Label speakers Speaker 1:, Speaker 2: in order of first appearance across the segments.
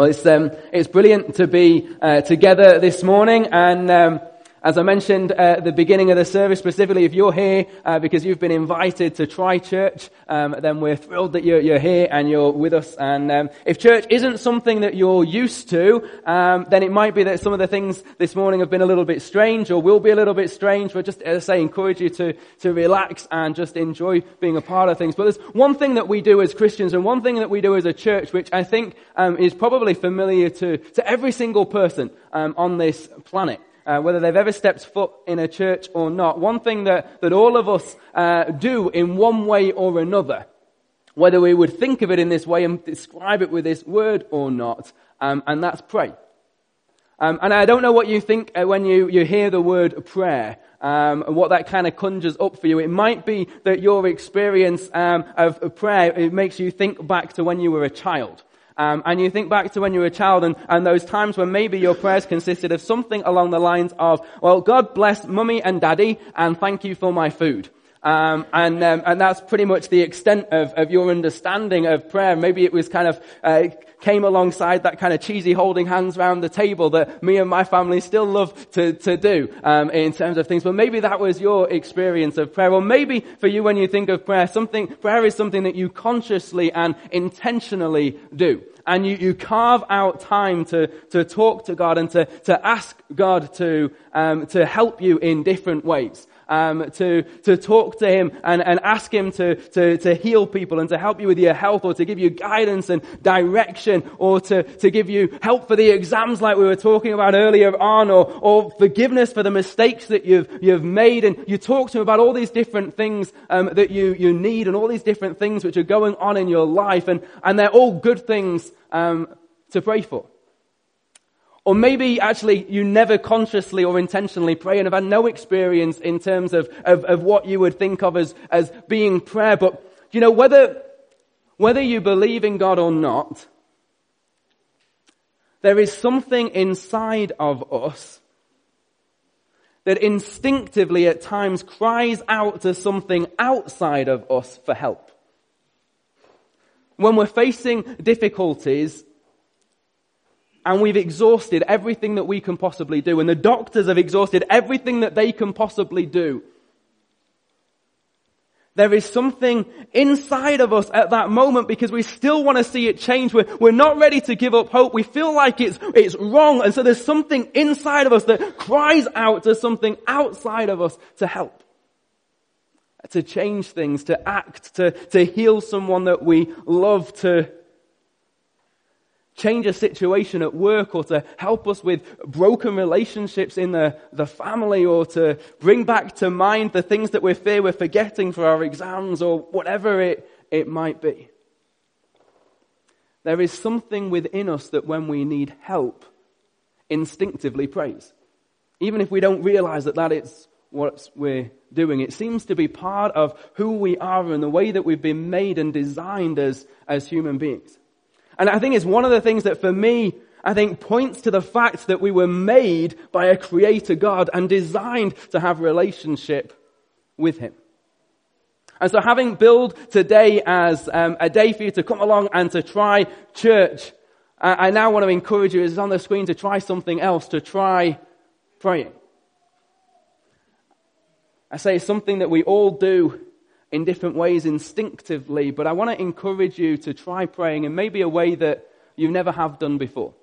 Speaker 1: Well, it's, um, it's brilliant to be uh, together this morning and um, as I mentioned at the beginning of the service, specifically, if you're here uh, because you've been invited to try church, um, then we're thrilled that you're, you're, here and you're with us. And um, if church isn't something that you're used to, um, then it might be that some of the things this morning have been a little bit strange or will be a little bit strange. But just, as I say, encourage you to to relax and just enjoy being a part of things. But there's one thing that we do as Christians and one thing that we do as a church, which I think um, is probably familiar to to every single person um, on this planet uh, whether they've ever stepped foot in a church or not, one thing that, that all of us uh, do in one way or another, whether we would think of it in this way and describe it with this word or not, um, and that's pray. Um, and I don't know what you think uh, when you, you hear the word prayer. Um, and what that kind of conjures up for you. It might be that your experience um, of prayer it makes you think back to when you were a child. Um, and you think back to when you were a child and, and those times when maybe your prayers consisted of something along the lines of, well, God bless mummy and daddy and thank you for my food. Um, and um, and that's pretty much the extent of, of your understanding of prayer. Maybe it was kind of uh, came alongside that kind of cheesy holding hands around the table that me and my family still love to to do um, in terms of things. But maybe that was your experience of prayer, or maybe for you when you think of prayer, something prayer is something that you consciously and intentionally do. And you, you carve out time to, to talk to God and to, to ask God to, um, to help you in different ways um, to, to talk to him and, and ask him to, to, to heal people and to help you with your health or to give you guidance and direction or to, to give you help for the exams like we were talking about earlier on or, or forgiveness for the mistakes that you've, you've made. And you talk to him about all these different things um, that you, you need and all these different things which are going on in your life. And, and they're all good things um, to pray for. Or maybe actually you never consciously or intentionally pray and have had no experience in terms of, of, of what you would think of as, as being prayer. But, you know, whether, whether you believe in God or not, there is something inside of us that instinctively at times cries out to something outside of us for help. When we're facing difficulties, and we've exhausted everything that we can possibly do, and the doctors have exhausted everything that they can possibly do. There is something inside of us at that moment because we still want to see it change. We're, we're not ready to give up hope. We feel like it's, it's wrong. And so there's something inside of us that cries out to something outside of us to help. To change things, to act, to, to heal someone that we love, to change a situation at work or to help us with broken relationships in the, the family or to bring back to mind the things that we fear we're forgetting for our exams or whatever it, it might be. There is something within us that when we need help, instinctively prays. Even if we don't realize that that is what we're doing. It seems to be part of who we are and the way that we've been made and designed as, as human beings. And I think it's one of the things that for me, I think points to the fact that we were made by a creator God and designed to have relationship with Him. And so having billed today as um, a day for you to come along and to try church, I, I now want to encourage you, as on the screen, to try something else, to try praying. I say something that we all do in different ways instinctively, but I want to encourage you to try praying in maybe a way that you never have done before.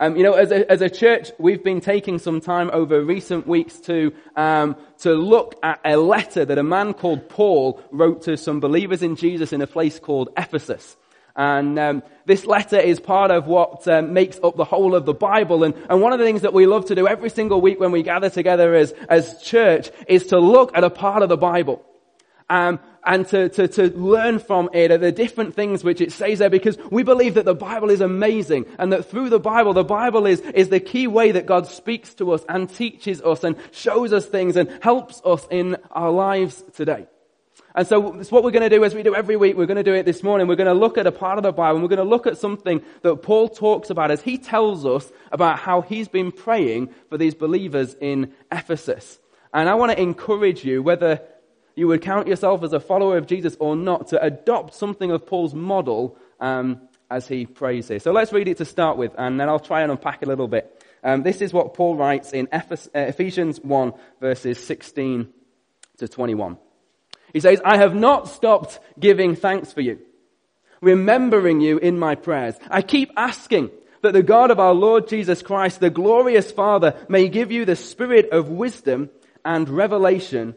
Speaker 1: Um, you know, as a, as a, church, we've been taking some time over recent weeks to um, to look at a letter that a man called Paul wrote to some believers in Jesus in a place called Ephesus. And um, this letter is part of what um, makes up the whole of the Bible. And, and one of the things that we love to do every single week when we gather together as, as church is to look at a part of the Bible. Um, and to, to, to learn from it the different things which it says there because we believe that the Bible is amazing and that through the Bible, the Bible is, is the key way that God speaks to us and teaches us and shows us things and helps us in our lives today. And so it's what we're going to do as we do every week. We're going to do it this morning. We're going to look at a part of the Bible and we're going to look at something that Paul talks about as he tells us about how he's been praying for these believers in Ephesus. And I want to encourage you, whether you would count yourself as a follower of Jesus or not, to adopt something of Paul's model um, as he prays here. So let's read it to start with, and then I'll try and unpack a little bit. Um, this is what Paul writes in uh, Ephesians 1, verses 16 to 21. He says, I have not stopped giving thanks for you, remembering you in my prayers. I keep asking that the God of our Lord Jesus Christ, the glorious Father, may give you the spirit of wisdom and revelation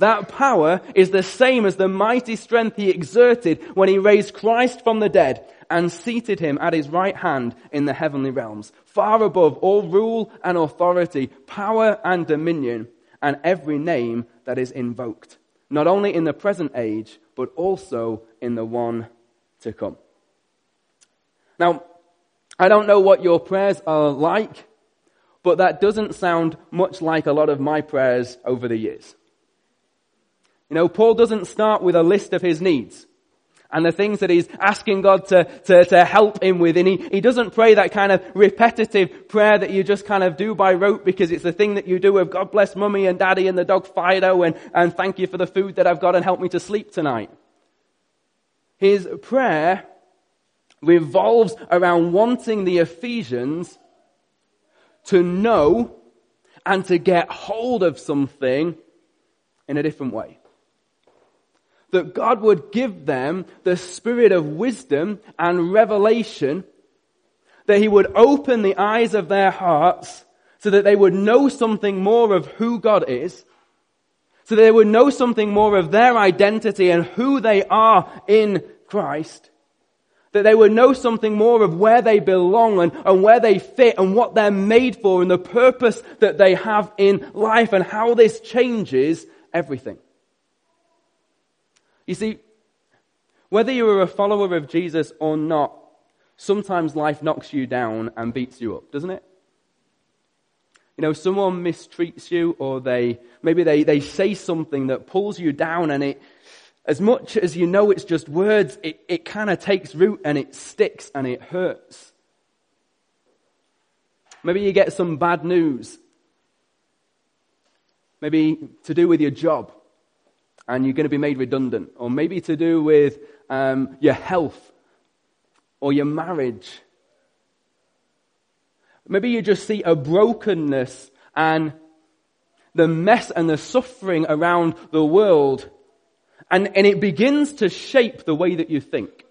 Speaker 1: That power is the same as the mighty strength he exerted when he raised Christ from the dead and seated him at his right hand in the heavenly realms, far above all rule and authority, power and dominion, and every name that is invoked, not only in the present age, but also in the one to come. Now, I don't know what your prayers are like, but that doesn't sound much like a lot of my prayers over the years. You know, Paul doesn't start with a list of his needs and the things that he's asking God to, to, to help him with. And he, he doesn't pray that kind of repetitive prayer that you just kind of do by rote because it's the thing that you do with God bless mummy and daddy and the dog Fido and, and thank you for the food that I've got and help me to sleep tonight. His prayer revolves around wanting the Ephesians to know and to get hold of something in a different way that God would give them the spirit of wisdom and revelation, that He would open the eyes of their hearts so that they would know something more of who God is, so they would know something more of their identity and who they are in Christ, that they would know something more of where they belong and, and where they fit and what they're made for and the purpose that they have in life and how this changes everything. You see, whether you are a follower of Jesus or not, sometimes life knocks you down and beats you up, doesn't it? You know, someone mistreats you or they, maybe they, they say something that pulls you down and it, as much as you know it's just words, it, it kind of takes root and it sticks and it hurts. Maybe you get some bad news. Maybe to do with your job and you're going to be made redundant, or maybe to do with um, your health or your marriage. Maybe you just see a brokenness and the mess and the suffering around the world, and, and it begins to shape the way that you think.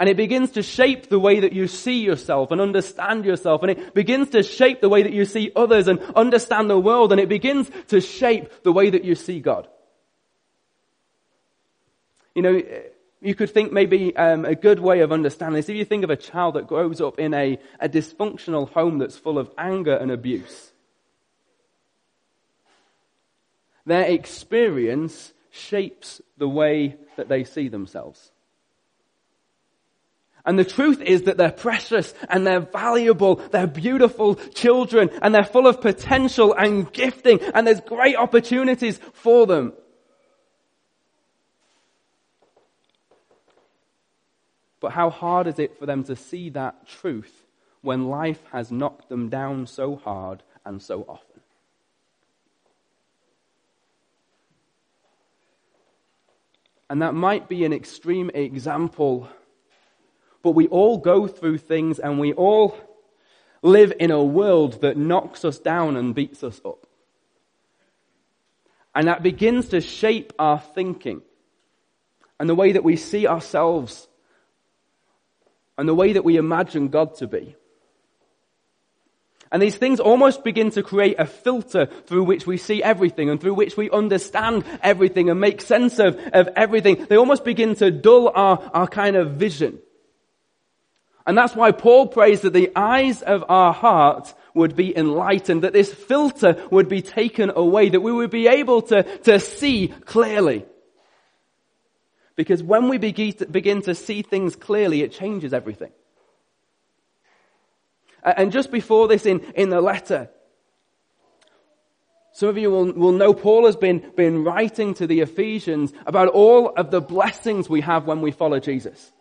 Speaker 1: And it begins to shape the way that you see yourself and understand yourself. And it begins to shape the way that you see others and understand the world. And it begins to shape the way that you see God. You know, you could think maybe um, a good way of understanding this, if you think of a child that grows up in a, a dysfunctional home that's full of anger and abuse, their experience shapes the way that they see themselves. And the truth is that they're precious and they're valuable, they're beautiful children and they're full of potential and gifting and there's great opportunities for them. But how hard is it for them to see that truth when life has knocked them down so hard and so often? And that might be an extreme example, but we all go through things and we all live in a world that knocks us down and beats us up. And that begins to shape our thinking and the way that we see ourselves and the way that we imagine God to be. And these things almost begin to create a filter through which we see everything and through which we understand everything and make sense of, of everything. They almost begin to dull our, our kind of vision. And that's why Paul prays that the eyes of our heart would be enlightened, that this filter would be taken away, that we would be able to, to see clearly. Because when we begin to see things clearly, it changes everything. And just before this in, in the letter, Some of you will, will know Paul has been, been writing to the Ephesians about all of the blessings we have when we follow Jesus.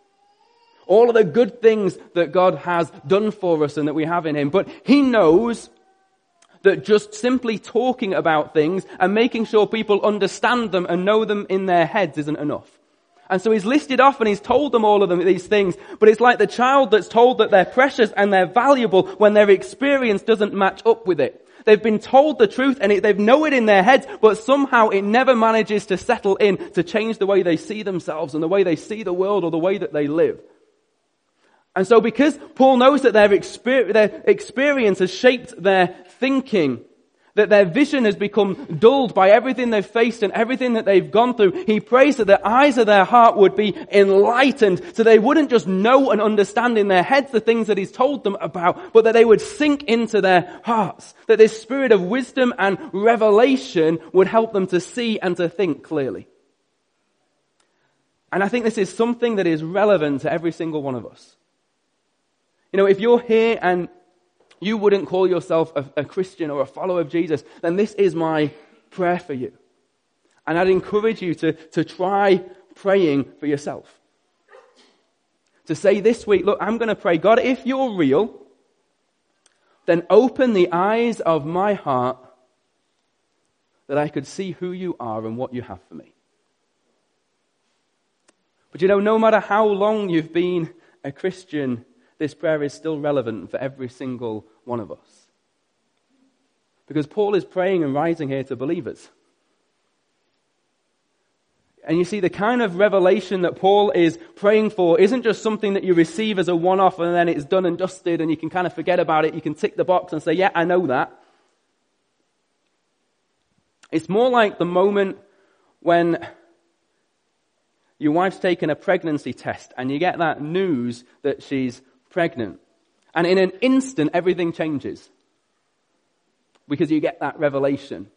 Speaker 1: All of the good things that God has done for us and that we have in Him. But He knows that just simply talking about things and making sure people understand them and know them in their heads isn't enough. And so he's listed off and he's told them all of them, these things, but it's like the child that's told that they're precious and they're valuable when their experience doesn't match up with it. They've been told the truth and it, they know it in their heads, but somehow it never manages to settle in to change the way they see themselves and the way they see the world or the way that they live. And so because Paul knows that their, their experience has shaped their thinking, that their vision has become dulled by everything they've faced and everything that they've gone through. He prays that the eyes of their heart would be enlightened so they wouldn't just know and understand in their heads the things that he's told them about, but that they would sink into their hearts. That this spirit of wisdom and revelation would help them to see and to think clearly. And I think this is something that is relevant to every single one of us. You know, if you're here and you wouldn't call yourself a, a, Christian or a follower of Jesus, then this is my prayer for you. And I'd encourage you to, to try praying for yourself. To say this week, look, I'm going to pray, God, if you're real, then open the eyes of my heart that I could see who you are and what you have for me. But you know, no matter how long you've been a Christian, this prayer is still relevant for every single one of us. Because Paul is praying and writing here to believers. And you see, the kind of revelation that Paul is praying for isn't just something that you receive as a one off and then it's done and dusted and you can kind of forget about it. You can tick the box and say, Yeah, I know that. It's more like the moment when your wife's taken a pregnancy test and you get that news that she's pregnant. And in an instant, everything changes. Because you get that revelation.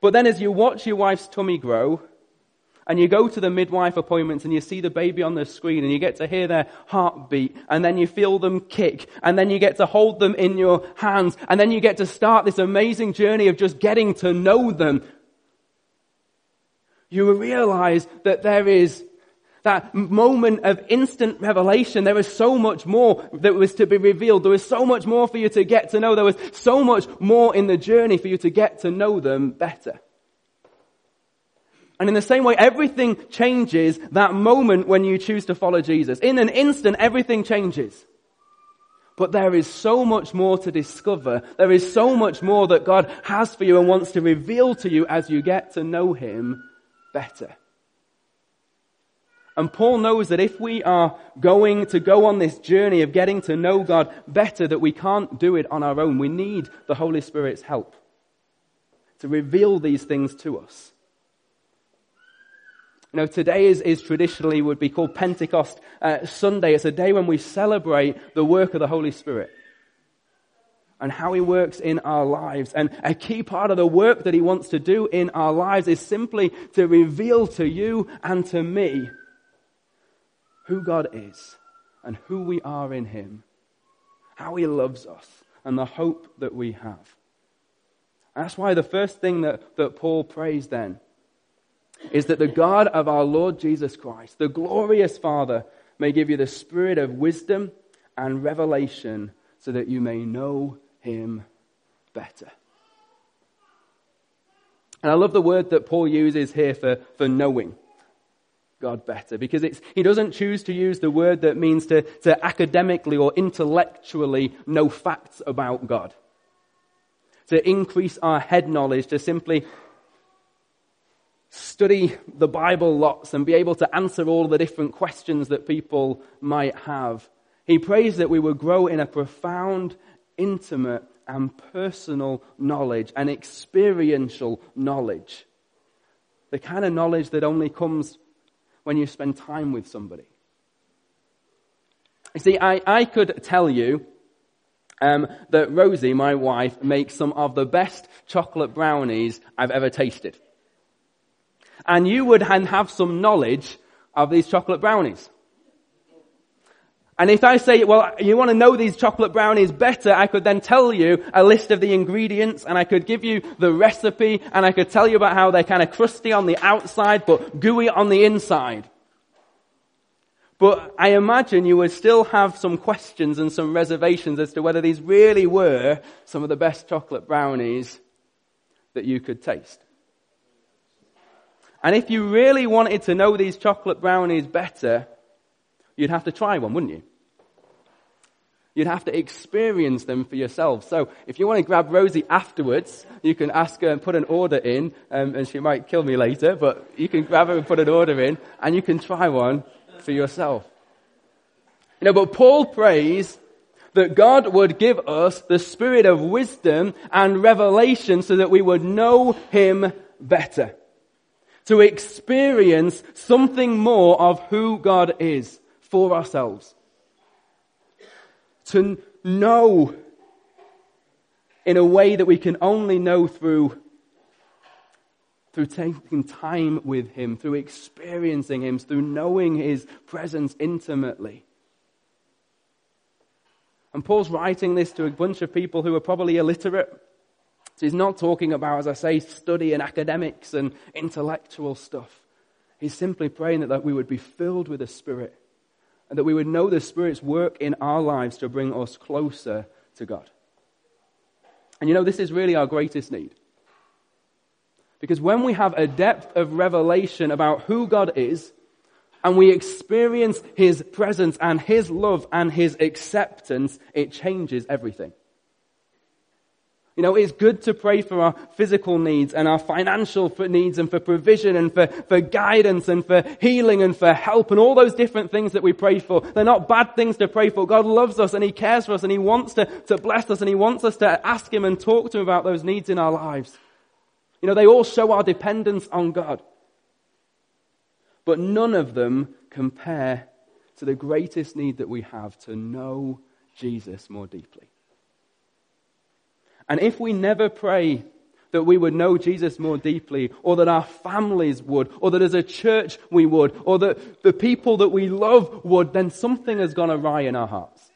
Speaker 1: But then as you watch your wife's tummy grow, and you go to the midwife appointments and you see the baby on the screen and you get to hear their heartbeat and then you feel them kick and then you get to hold them in your hands and then you get to start this amazing journey of just getting to know them. You realize that there is that moment of instant revelation, there was so much more that was to be revealed. There was so much more for you to get to know. There was so much more in the journey for you to get to know them better. And in the same way, everything changes that moment when you choose to follow Jesus. In an instant, everything changes. But there is so much more to discover. There is so much more that God has for you and wants to reveal to you as you get to know Him better. And Paul knows that if we are going to go on this journey of getting to know God better, that we can't do it on our own. We need the Holy Spirit's help to reveal these things to us. You know, today is, is traditionally would be called Pentecost uh, Sunday. It's a day when we celebrate the work of the Holy Spirit and how he works in our lives. And a key part of the work that he wants to do in our lives is simply to reveal to you and to me who God is and who we are in Him, how He loves us, and the hope that we have. That's why the first thing that, that Paul prays then is that the God of our Lord Jesus Christ, the glorious Father, may give you the spirit of wisdom and revelation so that you may know Him better. And I love the word that Paul uses here for, for knowing. God better because it's, he doesn't choose to use the word that means to, to academically or intellectually know facts about God. To increase our head knowledge, to simply study the Bible lots and be able to answer all the different questions that people might have. He prays that we would grow in a profound, intimate, and personal knowledge, and experiential knowledge. The kind of knowledge that only comes when you spend time with somebody. You see, I, I could tell you um, that Rosie, my wife, makes some of the best chocolate brownies I've ever tasted. And you would have some knowledge of these chocolate brownies. And if I say, well, you want to know these chocolate brownies better, I could then tell you a list of the ingredients and I could give you the recipe and I could tell you about how they're kind of crusty on the outside but gooey on the inside. But I imagine you would still have some questions and some reservations as to whether these really were some of the best chocolate brownies that you could taste. And if you really wanted to know these chocolate brownies better, you'd have to try one, wouldn't you? You'd have to experience them for yourself. So if you want to grab Rosie afterwards, you can ask her and put an order in, um, and she might kill me later, but you can grab her and put an order in, and you can try one for yourself. You know, but Paul prays that God would give us the spirit of wisdom and revelation so that we would know Him better. To experience something more of who God is for ourselves. To know in a way that we can only know through, through taking time with Him, through experiencing Him, through knowing His presence intimately. And Paul's writing this to a bunch of people who are probably illiterate. So he's not talking about, as I say, study and academics and intellectual stuff. He's simply praying that, that we would be filled with the Spirit and that we would know the Spirit's work in our lives to bring us closer to God. And you know, this is really our greatest need. Because when we have a depth of revelation about who God is, and we experience His presence and His love and His acceptance, it changes everything. You know, it's good to pray for our physical needs and our financial needs and for provision and for, for guidance and for healing and for help and all those different things that we pray for. They're not bad things to pray for. God loves us and He cares for us and He wants to, to bless us and He wants us to ask Him and talk to Him about those needs in our lives. You know, they all show our dependence on God. But none of them compare to the greatest need that we have to know Jesus more deeply. And if we never pray that we would know Jesus more deeply, or that our families would, or that as a church we would, or that the people that we love would, then something has gone awry in our hearts.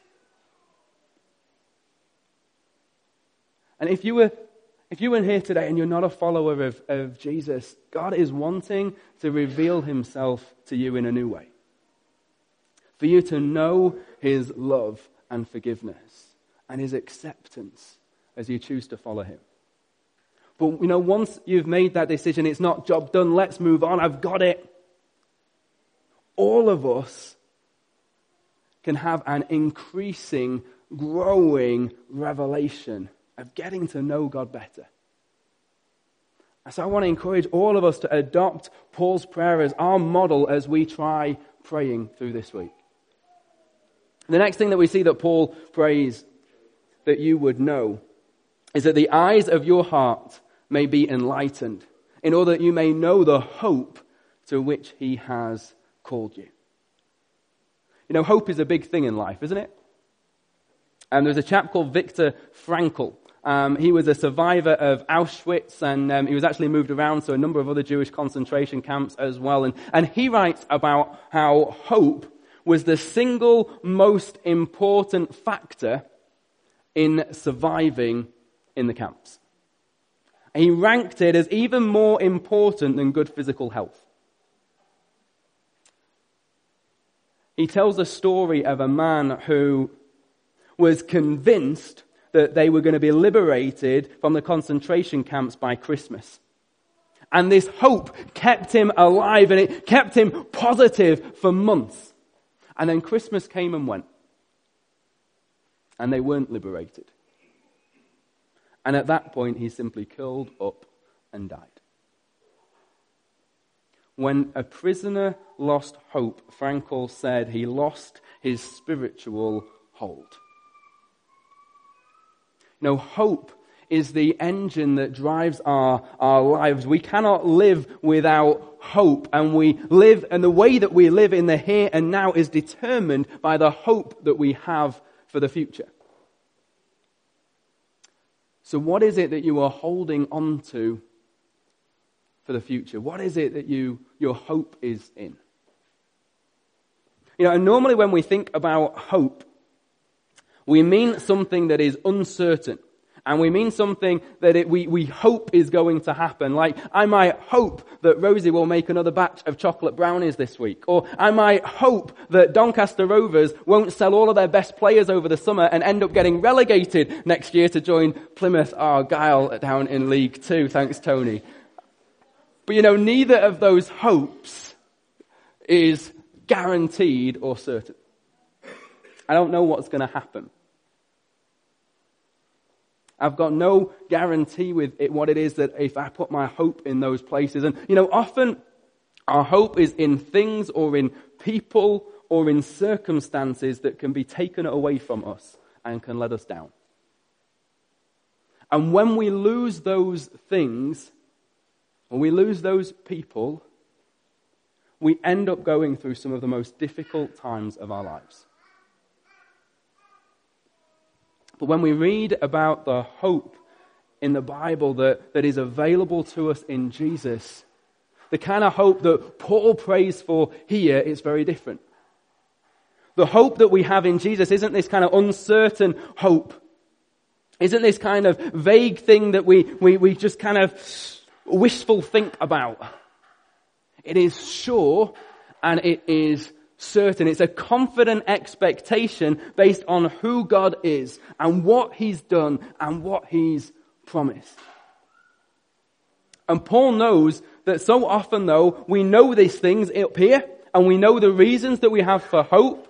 Speaker 1: And if you were if you were here today and you're not a follower of, of Jesus, God is wanting to reveal himself to you in a new way. For you to know his love and forgiveness and his acceptance as you choose to follow him. But you know, once you've made that decision, it's not job done, let's move on, I've got it. All of us can have an increasing, growing revelation of getting to know God better. And So I want to encourage all of us to adopt Paul's prayer as our model as we try praying through this week. The next thing that we see that Paul prays that you would know is that the eyes of your heart may be enlightened, in order that you may know the hope to which he has called you. You know, hope is a big thing in life, isn't it? And there's a chap called Viktor Frankl. Um, he was a survivor of Auschwitz, and um, he was actually moved around to a number of other Jewish concentration camps as well. And, and he writes about how hope was the single most important factor in surviving in the camps. he ranked it as even more important than good physical health. He tells a story of a man who was convinced that they were going to be liberated from the concentration camps by Christmas. And this hope kept him alive and it kept him positive for months. And then Christmas came and went. And they weren't liberated. And at that point, he simply curled up and died. When a prisoner lost hope, Frankl said he lost his spiritual hold. No, hope is the engine that drives our, our lives. We cannot live without hope. And we live, and the way that we live in the here and now is determined by the hope that we have for the future. So, what is it that you are holding on to for the future? What is it that you, your hope is in? You know, and normally when we think about hope, we mean something that is uncertain. And we mean something that it, we, we hope is going to happen. Like, I might hope that Rosie will make another batch of chocolate brownies this week. Or I might hope that Doncaster Rovers won't sell all of their best players over the summer and end up getting relegated next year to join Plymouth Argyle down in League Two. Thanks, Tony. But you know, neither of those hopes is guaranteed or certain. I don't know what's going to happen. I've got no guarantee with it, what it is that if I put my hope in those places. And, you know, often our hope is in things or in people or in circumstances that can be taken away from us and can let us down. And when we lose those things, when we lose those people, we end up going through some of the most difficult times of our lives. But when we read about the hope in the Bible that, that is available to us in Jesus, the kind of hope that Paul prays for here is very different. The hope that we have in Jesus isn't this kind of uncertain hope. Isn't this kind of vague thing that we, we, we just kind of wishful think about. It is sure and it is certain. It's a confident expectation based on who God is and what He's done and what He's promised. And Paul knows that so often though, we know these things up here and we know the reasons that we have for hope.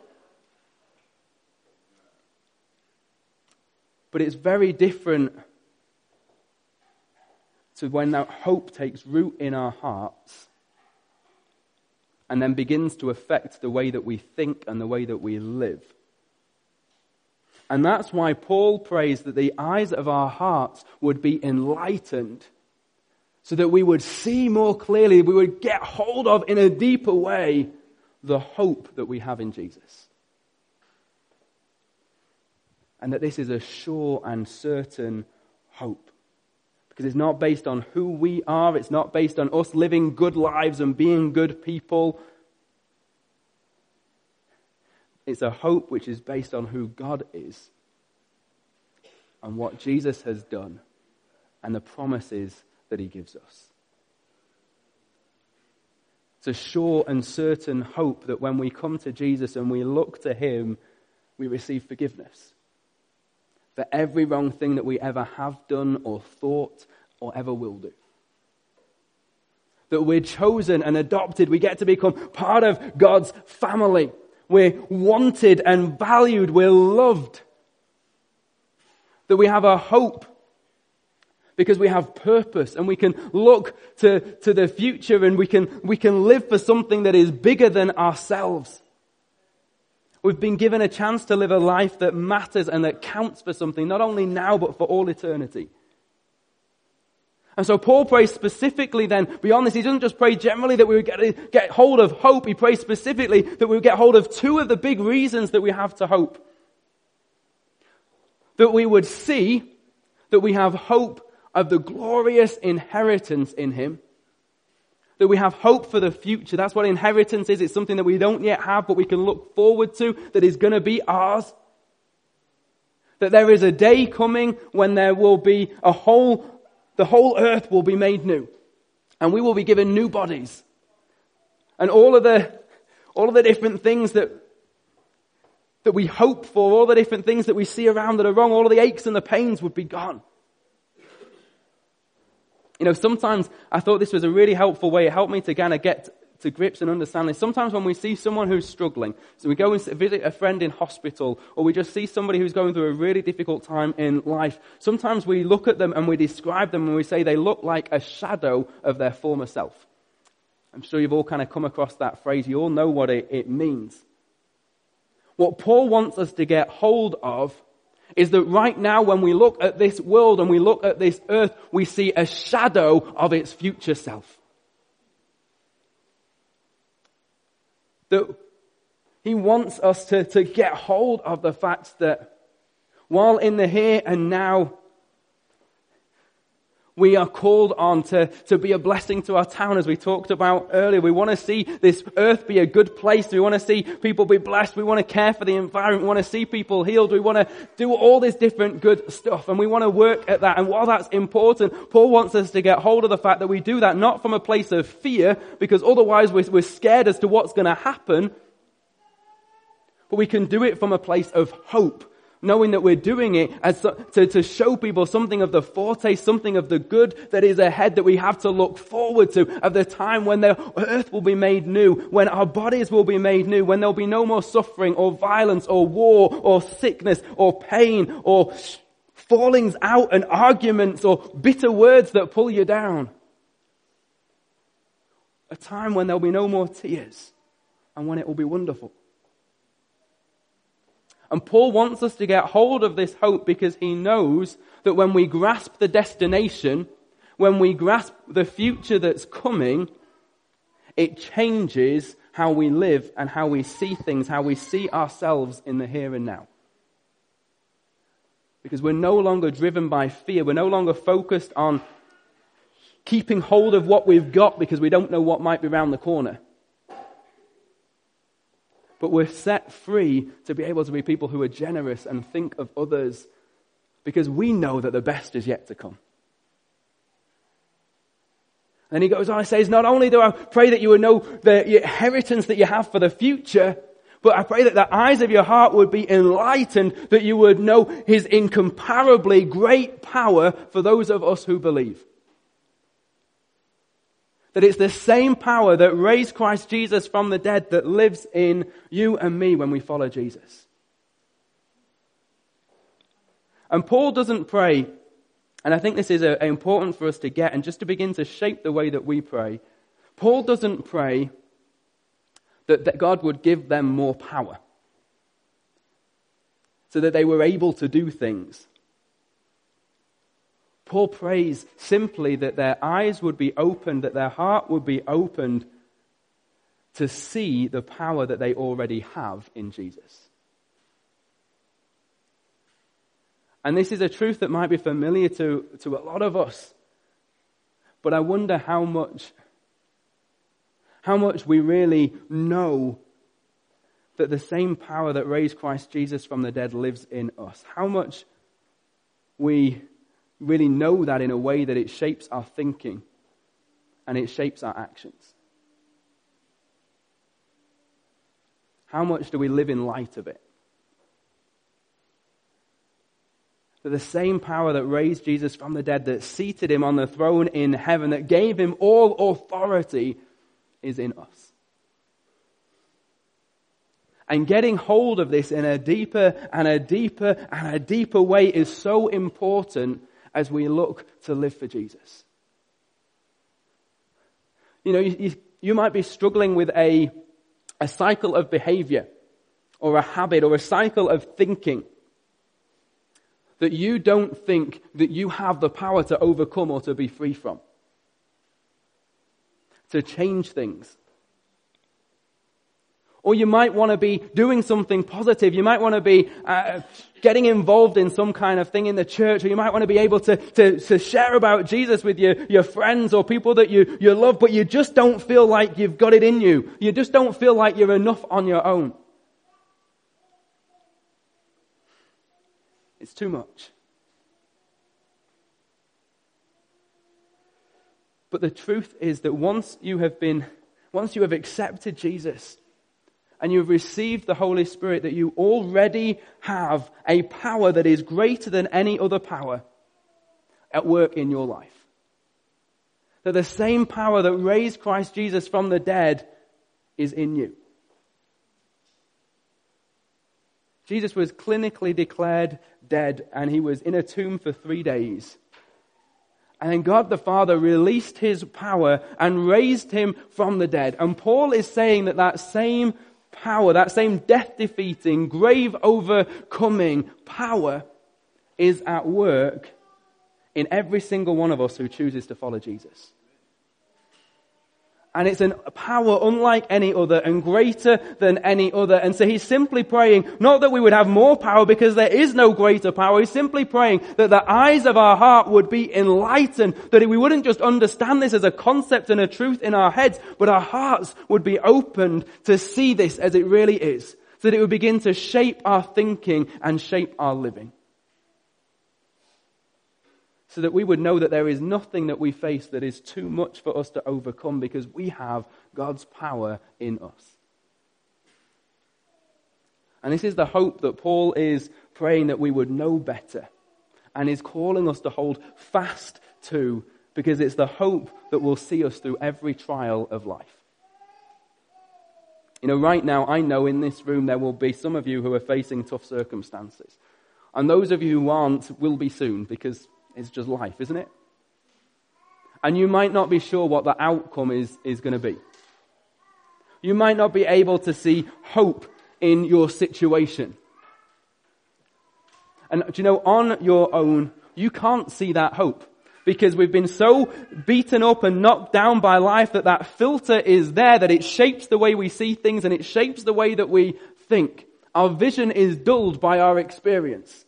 Speaker 1: But it's very different to when that hope takes root in our hearts and then begins to affect the way that we think and the way that we live. And that's why Paul prays that the eyes of our hearts would be enlightened so that we would see more clearly, we would get hold of in a deeper way the hope that we have in Jesus. And that this is a sure and certain hope. Because it's not based on who we are, it's not based on us living good lives and being good people. It's a hope which is based on who God is and what Jesus has done and the promises that he gives us. It's a sure and certain hope that when we come to Jesus and we look to him, we receive forgiveness for every wrong thing that we ever have done or thought or ever will do. That we're chosen and adopted. We get to become part of God's family. We're wanted and valued. We're loved. That we have a hope because we have purpose and we can look to, to the future and we can, we can live for something that is bigger than ourselves. We've been given a chance to live a life that matters and that counts for something, not only now, but for all eternity. And so Paul prays specifically then beyond this. He doesn't just pray generally that we would get, get hold of hope. He prays specifically that we would get hold of two of the big reasons that we have to hope. That we would see that we have hope of the glorious inheritance in Him that we have hope for the future. That's what inheritance is. It's something that we don't yet have, but we can look forward to that is going to be ours. That there is a day coming when there will be a whole, the whole earth will be made new. And we will be given new bodies. And all of the, all of the different things that, that we hope for, all the different things that we see around that are wrong, all of the aches and the pains would be gone. You know, sometimes I thought this was a really helpful way. It helped me to kind of get to grips and understand understanding. Sometimes when we see someone who's struggling, so we go and visit a friend in hospital, or we just see somebody who's going through a really difficult time in life, sometimes we look at them and we describe them and we say they look like a shadow of their former self. I'm sure you've all kind of come across that phrase. You all know what it, it means. What Paul wants us to get hold of is that right now when we look at this world and we look at this earth, we see a shadow of its future self. That he wants us to, to get hold of the fact that while in the here and now, We are called on to, to be a blessing to our town as we talked about earlier. We want to see this earth be a good place. We want to see people be blessed. We want to care for the environment. We want to see people healed. We want to do all this different good stuff and we want to work at that. And while that's important, Paul wants us to get hold of the fact that we do that not from a place of fear because otherwise we're, we're scared as to what's going to happen, but we can do it from a place of hope knowing that we're doing it as to, to show people something of the foretaste, something of the good that is ahead that we have to look forward to, of the time when the earth will be made new, when our bodies will be made new, when there'll be no more suffering or violence or war or sickness or pain or fallings out and arguments or bitter words that pull you down. A time when there'll be no more tears and when it will be wonderful. And Paul wants us to get hold of this hope because he knows that when we grasp the destination, when we grasp the future that's coming, it changes how we live and how we see things, how we see ourselves in the here and now. Because we're no longer driven by fear. We're no longer focused on keeping hold of what we've got because we don't know what might be around the corner but we're set free to be able to be people who are generous and think of others because we know that the best is yet to come. And he goes on and says, not only do I pray that you would know the inheritance that you have for the future, but I pray that the eyes of your heart would be enlightened, that you would know his incomparably great power for those of us who believe. That it's the same power that raised Christ Jesus from the dead that lives in you and me when we follow Jesus. And Paul doesn't pray, and I think this is a, a important for us to get and just to begin to shape the way that we pray. Paul doesn't pray that, that God would give them more power so that they were able to do things. Paul prays simply that their eyes would be opened, that their heart would be opened to see the power that they already have in Jesus. And this is a truth that might be familiar to, to a lot of us. But I wonder how much, how much we really know that the same power that raised Christ Jesus from the dead lives in us. How much we really know that in a way that it shapes our thinking and it shapes our actions? How much do we live in light of it? That the same power that raised Jesus from the dead, that seated him on the throne in heaven, that gave him all authority, is in us. And getting hold of this in a deeper and a deeper and a deeper way is so important as we look to live for Jesus. You know, you, you might be struggling with a, a cycle of behavior or a habit or a cycle of thinking that you don't think that you have the power to overcome or to be free from. To change things. Or you might want to be doing something positive. You might want to be uh, getting involved in some kind of thing in the church, or you might want to be able to, to, to share about Jesus with your, your friends or people that you, you love, but you just don't feel like you've got it in you. You just don't feel like you're enough on your own. It's too much. But the truth is that once you have been, once you have accepted Jesus, and you've received the Holy Spirit, that you already have a power that is greater than any other power at work in your life. That the same power that raised Christ Jesus from the dead is in you. Jesus was clinically declared dead and he was in a tomb for three days. And then God the Father released his power and raised him from the dead. And Paul is saying that that same power, that same death defeating, grave overcoming power is at work in every single one of us who chooses to follow Jesus. And it's a power unlike any other and greater than any other. And so he's simply praying, not that we would have more power because there is no greater power. He's simply praying that the eyes of our heart would be enlightened, that we wouldn't just understand this as a concept and a truth in our heads, but our hearts would be opened to see this as it really is. So that it would begin to shape our thinking and shape our living so that we would know that there is nothing that we face that is too much for us to overcome because we have God's power in us. And this is the hope that Paul is praying that we would know better and is calling us to hold fast to because it's the hope that will see us through every trial of life. You know, right now, I know in this room there will be some of you who are facing tough circumstances. And those of you who aren't will be soon because it's just life, isn't it? And you might not be sure what the outcome is, is going to be. You might not be able to see hope in your situation. And do you know, on your own, you can't see that hope. Because we've been so beaten up and knocked down by life that that filter is there, that it shapes the way we see things and it shapes the way that we think. Our vision is dulled by our experience.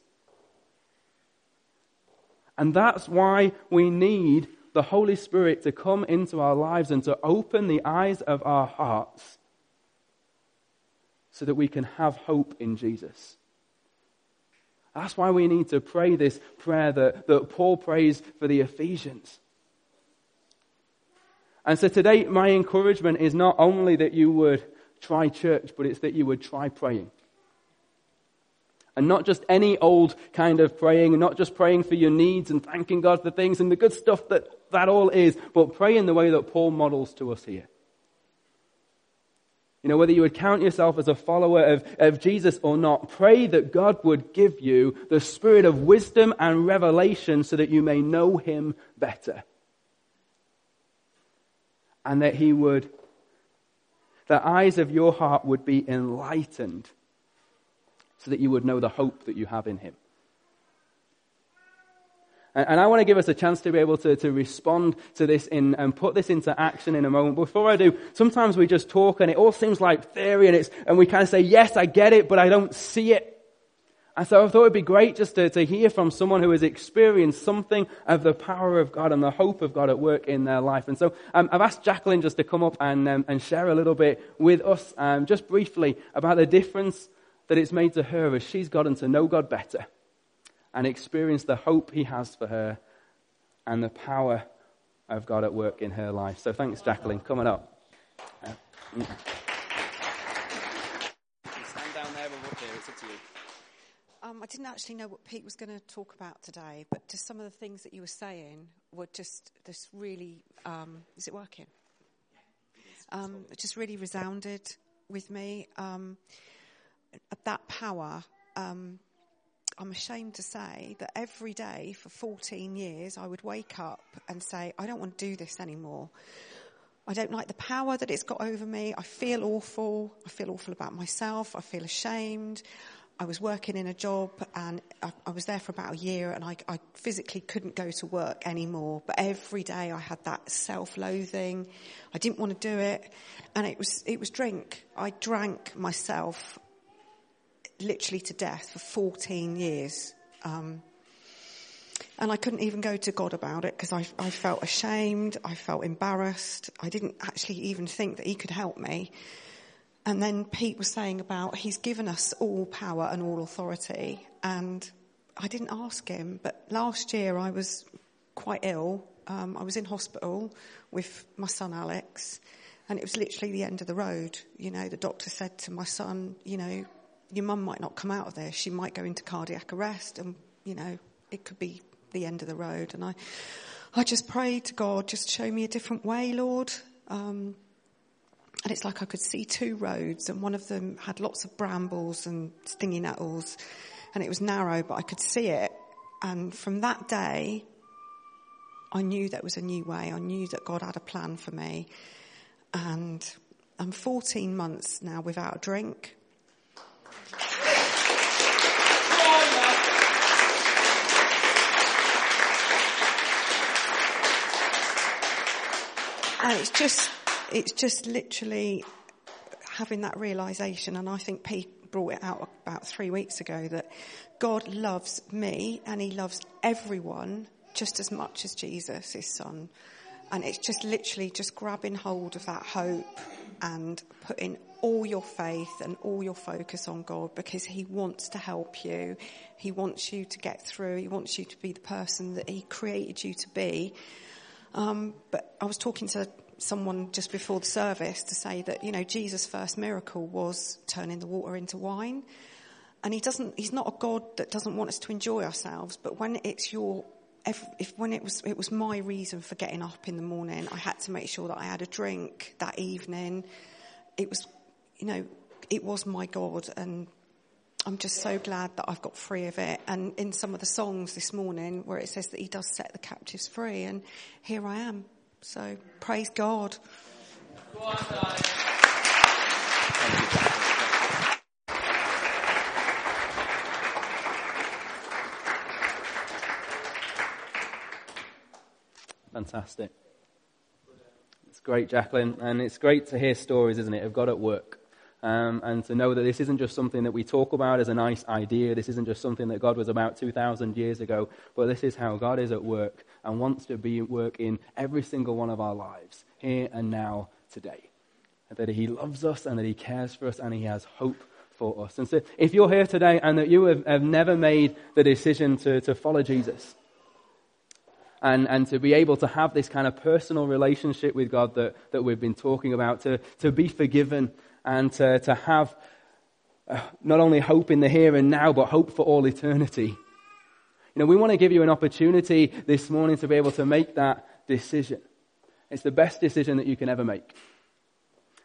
Speaker 1: And that's why we need the Holy Spirit to come into our lives and to open the eyes of our hearts so that we can have hope in Jesus. That's why we need to pray this prayer that, that Paul prays for the Ephesians. And so today, my encouragement is not only that you would try church, but it's that you would try praying. And not just any old kind of praying, not just praying for your needs and thanking God for things and the good stuff that that all is, but pray in the way that Paul models to us here. You know, whether you would count yourself as a follower of, of Jesus or not, pray that God would give you the spirit of wisdom and revelation so that you may know Him better. And that He would, the eyes of your heart would be enlightened so that you would know the hope that you have in him. And, and I want to give us a chance to be able to, to respond to this in, and put this into action in a moment. Before I do, sometimes we just talk and it all seems like theory and, it's, and we kind of say, yes, I get it, but I don't see it. And so I thought it'd be great just to, to hear from someone who has experienced something of the power of God and the hope of God at work in their life. And so um, I've asked Jacqueline just to come up and, um, and share a little bit with us, um, just briefly, about the difference that it's made to her as she's gotten to know God better and experience the hope He has for her and the power of God at work in her life. So thanks, Jacqueline. Coming up. Uh. Stand down there or up here. It's up to you.
Speaker 2: Um, I didn't actually know what Pete was going to talk about today, but just some of the things that you were saying were just this really. Um, is it working? Um, it just really resounded with me. Um, that power, um, I'm ashamed to say that every day for 14 years I would wake up and say, I don't want to do this anymore. I don't like the power that it's got over me. I feel awful. I feel awful about myself. I feel ashamed. I was working in a job and I, I was there for about a year and I, I, physically couldn't go to work anymore. But every day I had that self-loathing. I didn't want to do it. And it was, it was drink. I drank myself literally to death for 14 years. Um, and I couldn't even go to God about it because I, I, felt ashamed. I felt embarrassed. I didn't actually even think that He could help me. And then Pete was saying about He's given us all power and all authority. And I didn't ask Him, but last year I was quite ill. Um, I was in hospital with my son Alex, and it was literally the end of the road. You know, the doctor said to my son, you know, your mum might not come out of there. She might go into cardiac arrest and, you know, it could be the end of the road. And I, I just prayed to God, just show me a different way, Lord. Um, and it's like I could see two roads and one of them had lots of brambles and stinging nettles and it was narrow, but I could see it. And from that day, I knew there was a new way. I knew that God had a plan for me. And I'm 14 months now without a drink. And it's just, it's just literally having that realization, and I think Pete brought it out about three weeks ago that God loves me and He loves everyone just as much as Jesus, His Son. And it's just literally just grabbing hold of that hope and putting all your faith and all your focus on God because He wants to help you. He wants you to get through. He wants you to be the person that He created you to be. Um, but I was talking to someone just before the service to say that, you know, Jesus' first miracle was turning the water into wine. And he doesn't, he's not a God that doesn't want us to enjoy ourselves, but when it's your, if, if when it was, it was my reason for getting up in the morning, I had to make sure that I had a drink that evening. It was, you know, it was my God and I'm just so glad that I've got free of it. And in some of the songs this morning where it says that he does set the captives free and here I am so praise God.
Speaker 1: Fantastic. It's great, Jacqueline. And it's great to hear stories, isn't it, of God at work. Um, and to know that this isn't just something that we talk about as a nice idea. This isn't just something that God was about 2,000 years ago, but this is how God is at work and wants to be at work in every single one of our lives, here and now, today. And that He loves us and that He cares for us and He has hope for us. And so, if you're here today and that you have, have never made the decision to, to follow Jesus, and, and to be able to have this kind of personal relationship with God that, that we've been talking about, to, to be forgiven and to, to have uh, not only hope in the here and now, but hope for all eternity. You know, we want to give you an opportunity this morning to be able to make that decision. It's the best decision that you can ever make.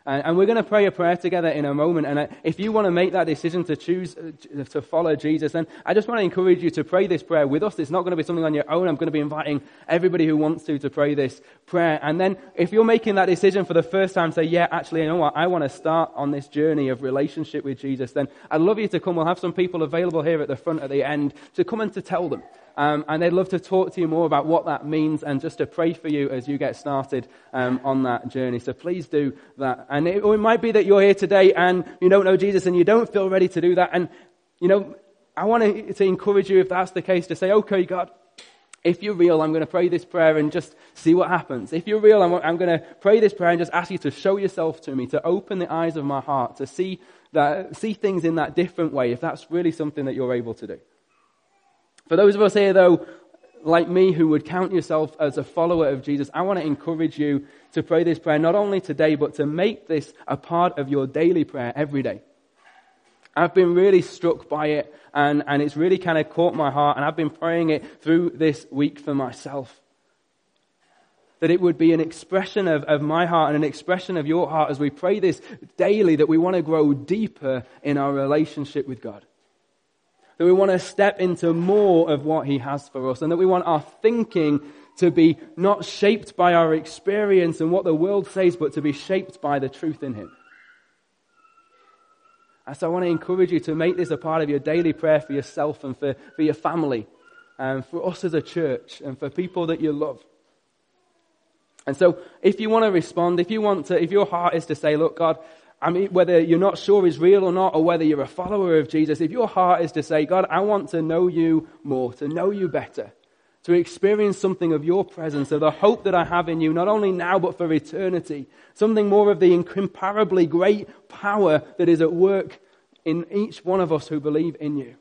Speaker 1: And, and we're going to pray a prayer together in a moment. And uh, if you want to make that decision to choose uh, to follow Jesus, then I just want to encourage you to pray this prayer with us. It's not going to be something on your own. I'm going to be inviting everybody who wants to to pray this prayer. And then if you're making that decision for the first time, say, yeah, actually, you know what? I want to start on this journey of relationship with Jesus. Then I'd love you to come. We'll have some people available here at the front at the end to come and to tell them. Um, and they'd love to talk to you more about what that means and just to pray for you as you get started um, on that journey. So please do that. And it, it might be that you're here today and you don't know Jesus and you don't feel ready to do that. And, you know, I want to, to encourage you, if that's the case, to say, okay, God, if you're real, I'm going to pray this prayer and just see what happens. If you're real, I'm, I'm, going to pray this prayer and just ask you to show yourself to me, to open the eyes of my heart, to see that, see things in that different way, if that's really something that you're able to do. For those of us here, though, like me, who would count yourself as a follower of Jesus, I want to encourage you to pray this prayer not only today, but to make this a part of your daily prayer every day. I've been really struck by it, and, and it's really kind of caught my heart, and I've been praying it through this week for myself. That it would be an expression of, of my heart and an expression of your heart as we pray this daily, that we want to grow deeper in our relationship with God that we want to step into more of what He has for us, and that we want our thinking to be not shaped by our experience and what the world says, but to be shaped by the truth in Him. And so I want to encourage you to make this a part of your daily prayer for yourself and for, for your family, and for us as a church, and for people that you love. And so, if you want to respond, if you want to, if your heart is to say, look, God, I mean, whether you're not sure is real or not, or whether you're a follower of Jesus, if your heart is to say, God, I want to know you more, to know you better, to experience something of your presence, of the hope that I have in you, not only now, but for eternity, something more of the incomparably great power that is at work in each one of us who believe in you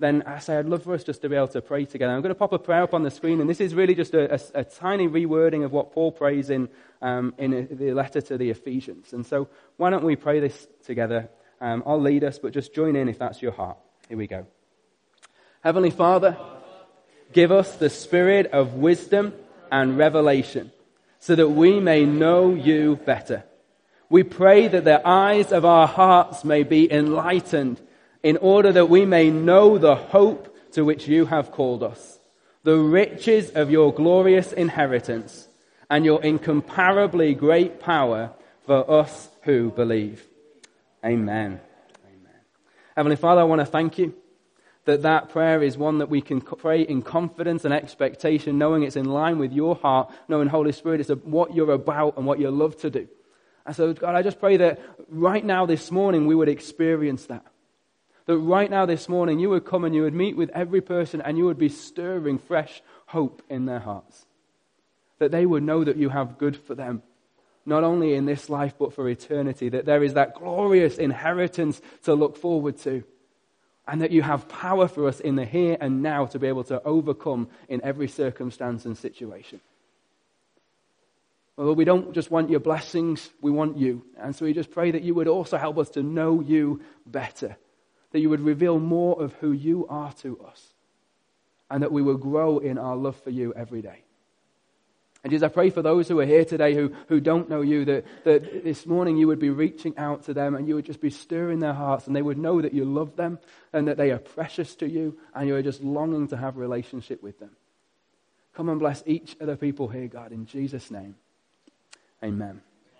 Speaker 1: then I say I'd love for us just to be able to pray together. I'm going to pop a prayer up on the screen, and this is really just a, a, a tiny rewording of what Paul prays in, um, in the letter to the Ephesians. And so why don't we pray this together? Um, I'll lead us, but just join in if that's your heart. Here we go. Heavenly Father, give us the spirit of wisdom and revelation so that we may know you better. We pray that the eyes of our hearts may be enlightened in order that we may know the hope to which you have called us, the riches of your glorious inheritance, and your incomparably great power for us who believe. Amen. Amen. Heavenly Father, I want to thank you that that prayer is one that we can pray in confidence and expectation, knowing it's in line with your heart, knowing Holy Spirit is what you're about and what you love to do. And so, God, I just pray that right now this morning we would experience that. That right now this morning you would come and you would meet with every person and you would be stirring fresh hope in their hearts. That they would know that you have good for them, not only in this life but for eternity. That there is that glorious inheritance to look forward to and that you have power for us in the here and now to be able to overcome in every circumstance and situation. Well, we don't just want your blessings, we want you. And so we just pray that you would also help us to know you better, that you would reveal more of who you are to us, and that we will grow in our love for you every day. And Jesus, I pray for those who are here today who, who don't know you, that, that this morning you would be reaching out to them and you would just be stirring their hearts and they would know that you love them and that they are precious to you and you are just longing to have relationship with them. Come and bless each of the people here, God, in Jesus' name. Amen.